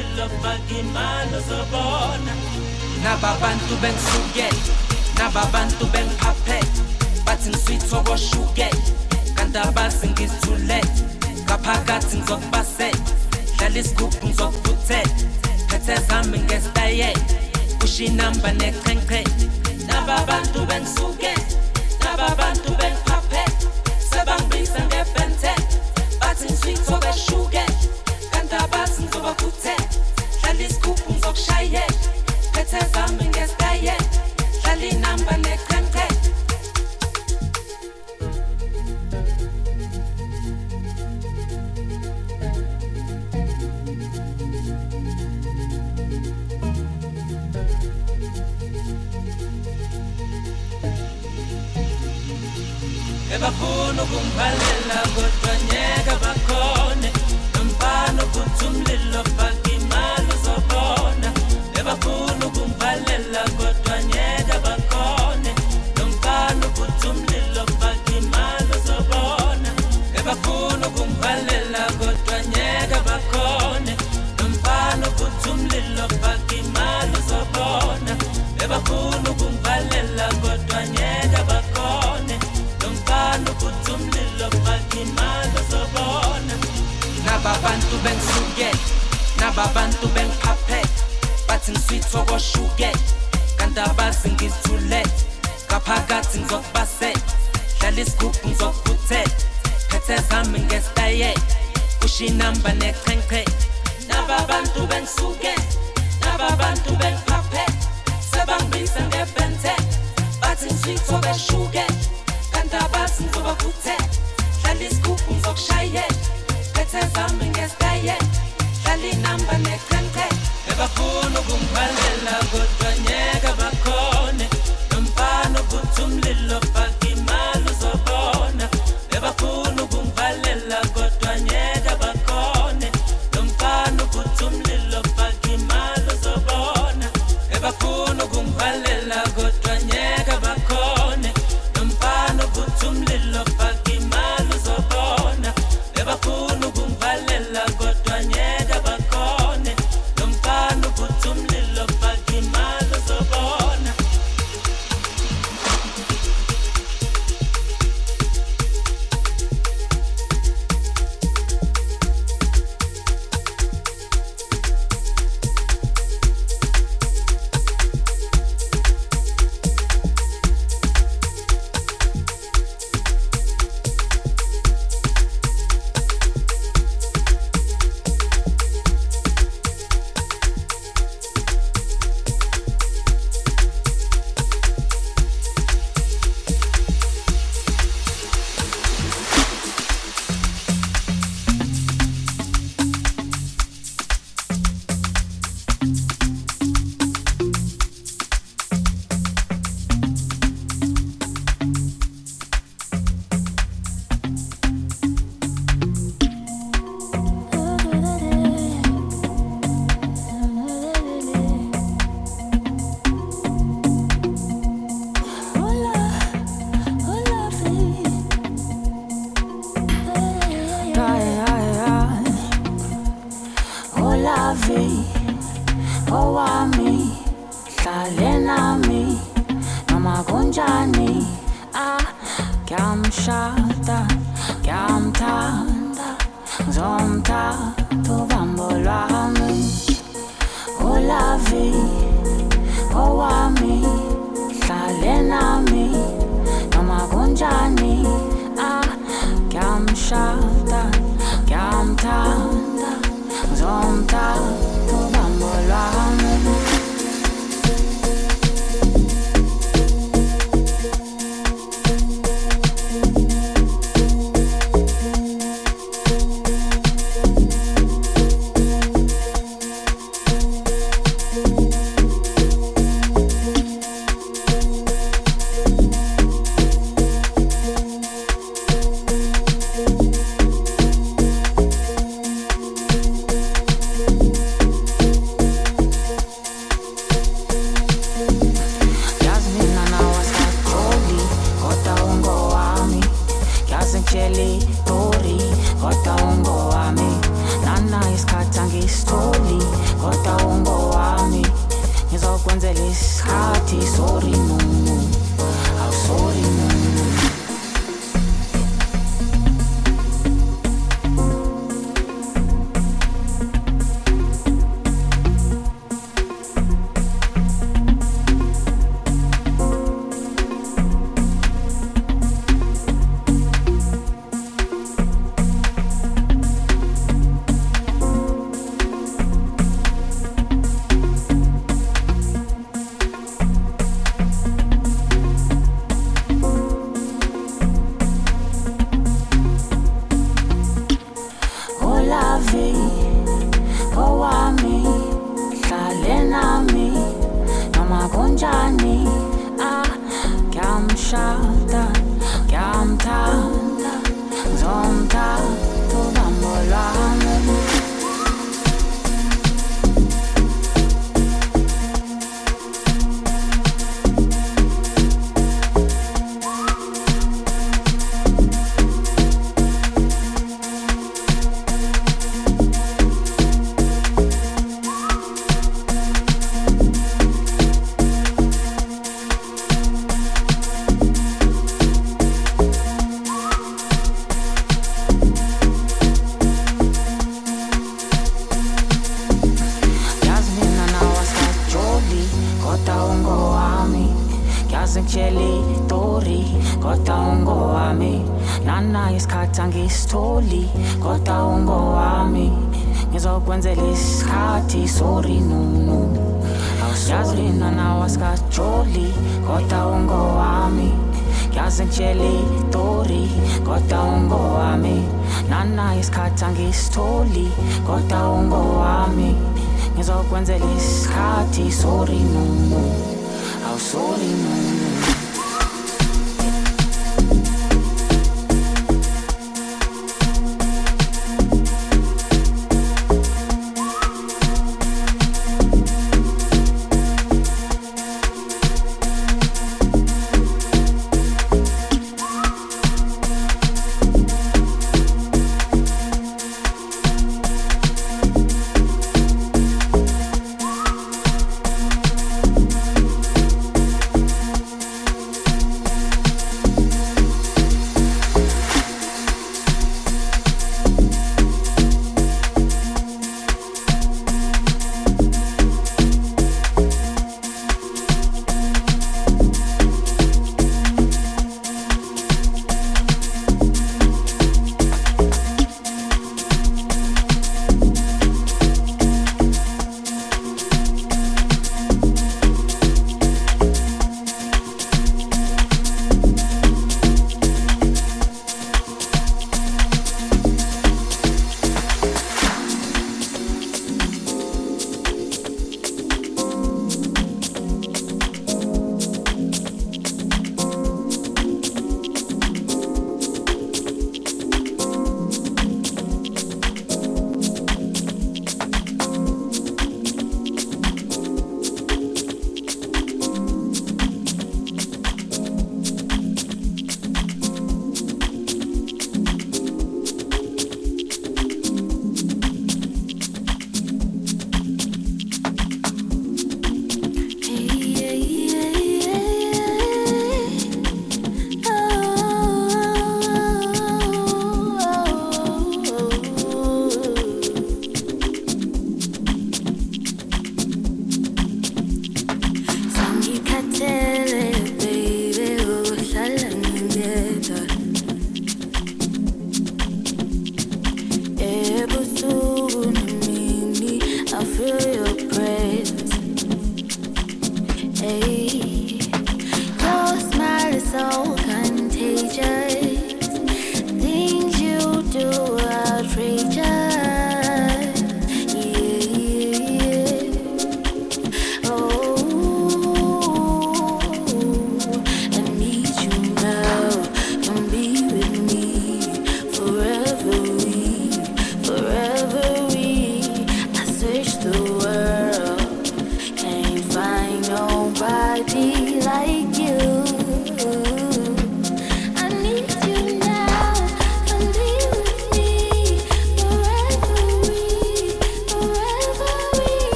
sila mag-imano sa bona Nababantu beng suge, nababantu beng aphe Bathi ngiswitho koshuke, kanti abazi ngizithule Ngaphakathi ngizokubase, dlala isigubhu ngizokubhuthela Phethe zami ngestayela, na inamba nechenche Nababantu beng suge, nababantu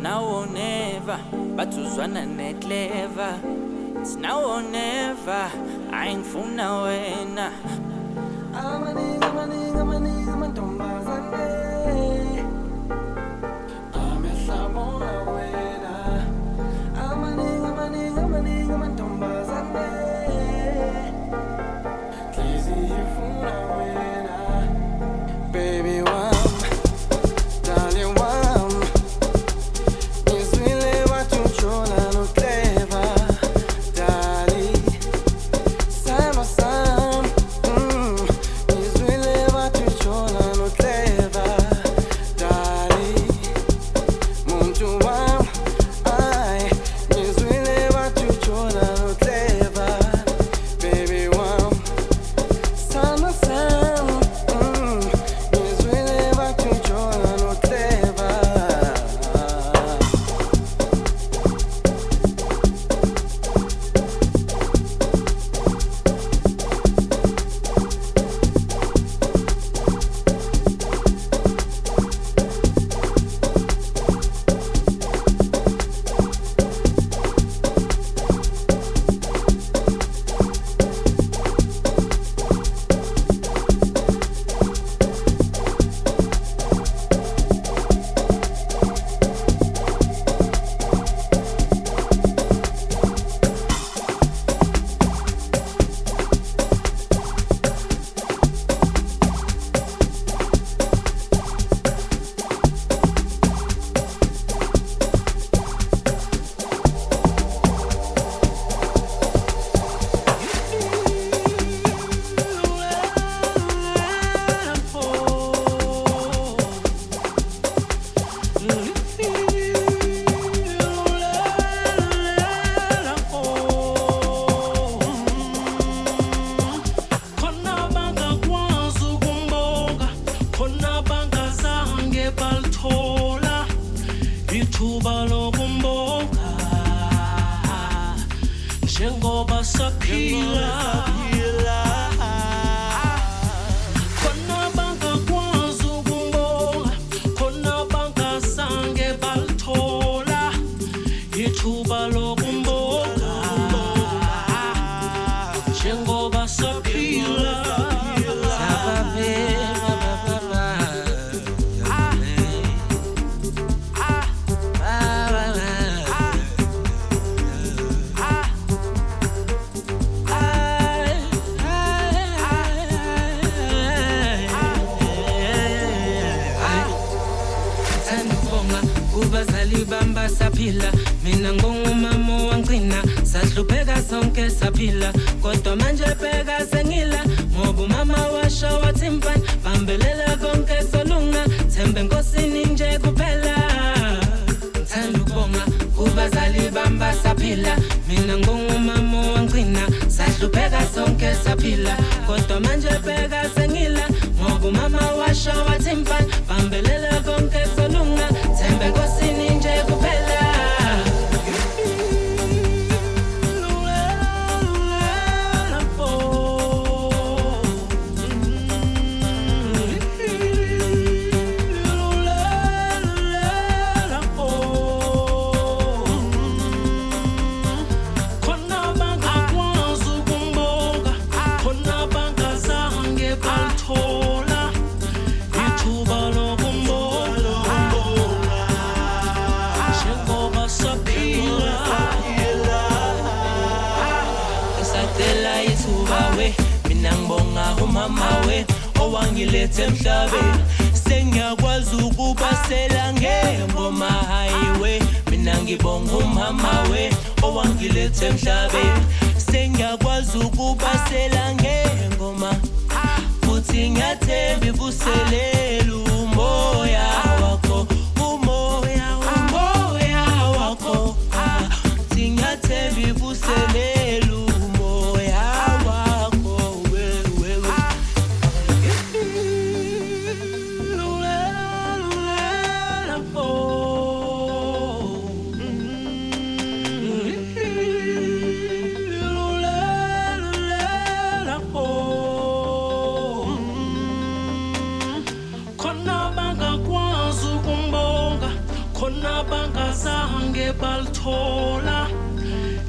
now or never but Susanna net neclever it's now or never ayingifuna wena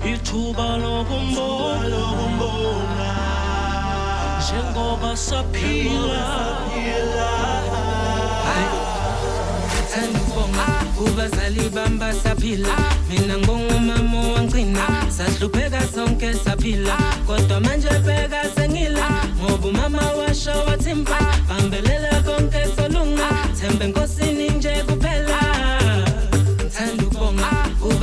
ithuba lokumbona njengoba saphila. Thanda ukubonga kubazali bami basaphila. Mina ngongumama wangcina. Sahlupheka sonke saphila. Kodwa manje bheka sengila. Ngoba umama washo wathi mfa bambelela konke solunga. Thembe enkosini nje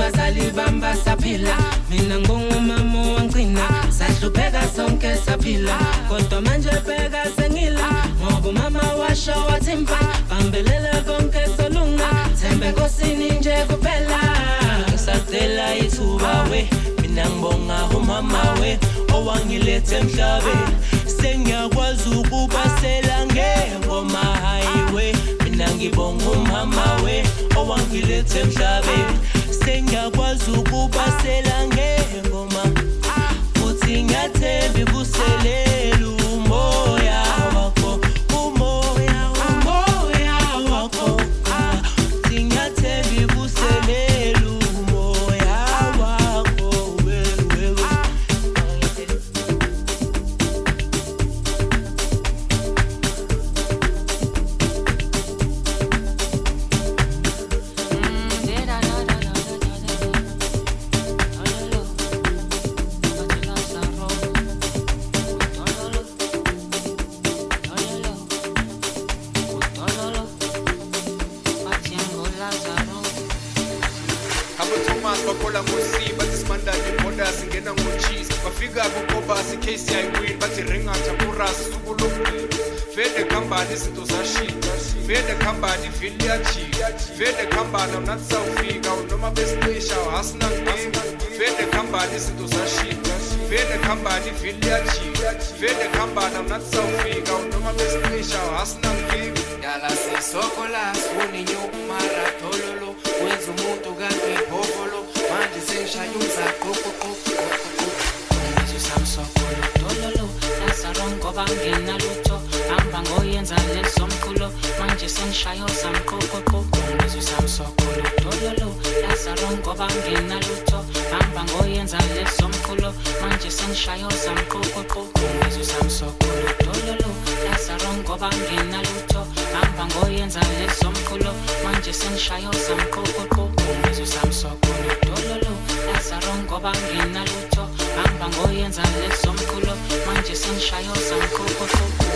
kubazali bami basaphila mina ngongumama wangcina sahlupheka sonke saphila. Kodwa manje bheka sengila ngoba umama washo wathi mfa bambelela konke solunga thembe enkosini nje kuphela. Ngisacela ithuba we mina ngibonga umama we owangilethe emhlabeni. Sengiyakwazi ukubasela ngengoma highway mina ngibonga umama we owangilethe emhlabeni sengiyakwazi ukubasela ngengoma. Futhi ngiyathemba ibuselela shayo sam koko koko nazo sam sokolo tololo nasarongo bangena lutho hamba ngoyenza lezomkhulo manje shayo sam koko koko nazo sam sokolo tololo nasarongo bangena lutho hamba ngoyenza lezomkhulo manje shayo sam koko koko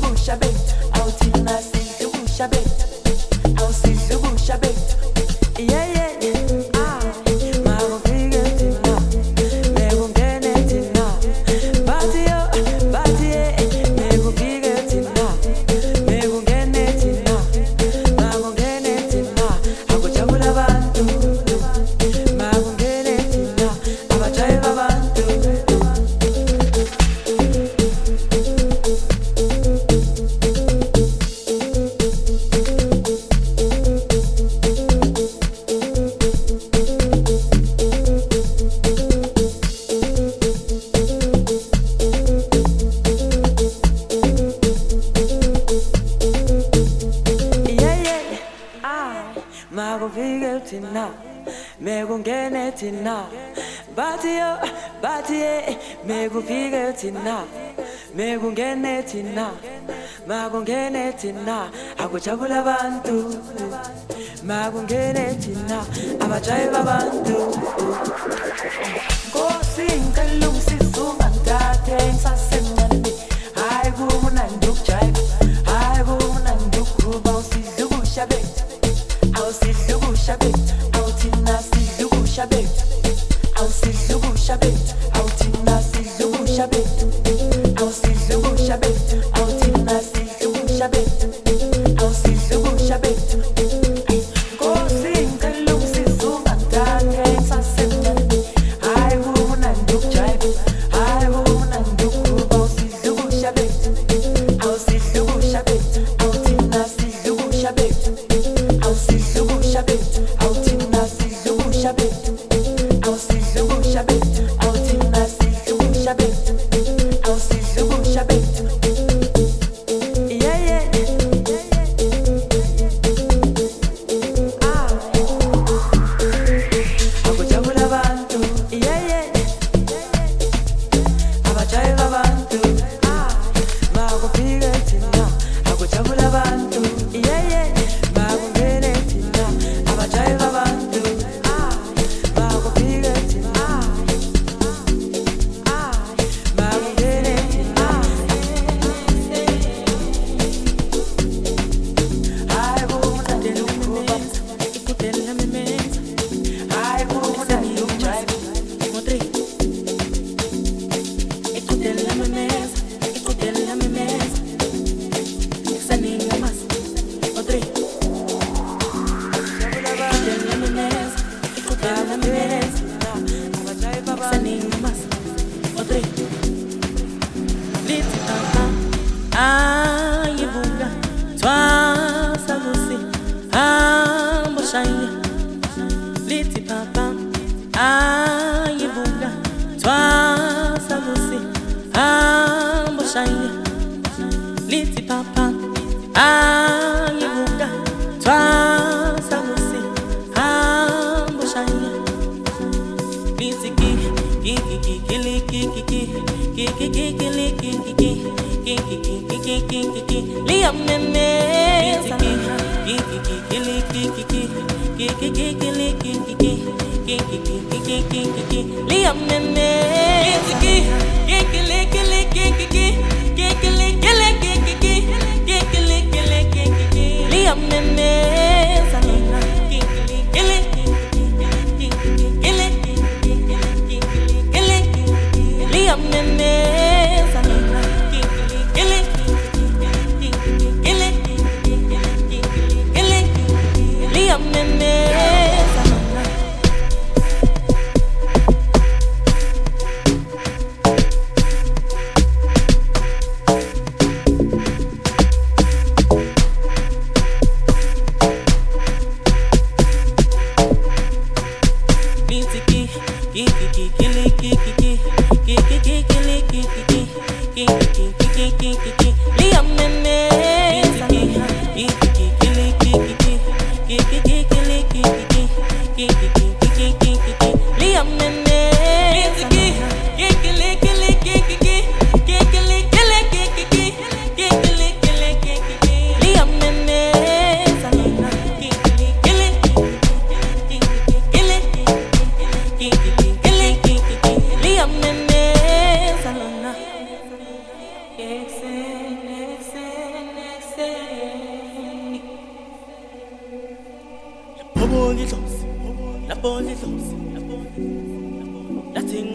the bush a bit. Out in the the bush a bit. Out in the bush a bit. thina akujabula abantu makungene thina abajayi babantu nkosi nkalungisisa ungandathe ngisasemncane hayi kumnandi ukujayiba hayi kumnandi ukuruba usidla ukudla bethu. Then let me.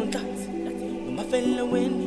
umntantsi ngumafela weni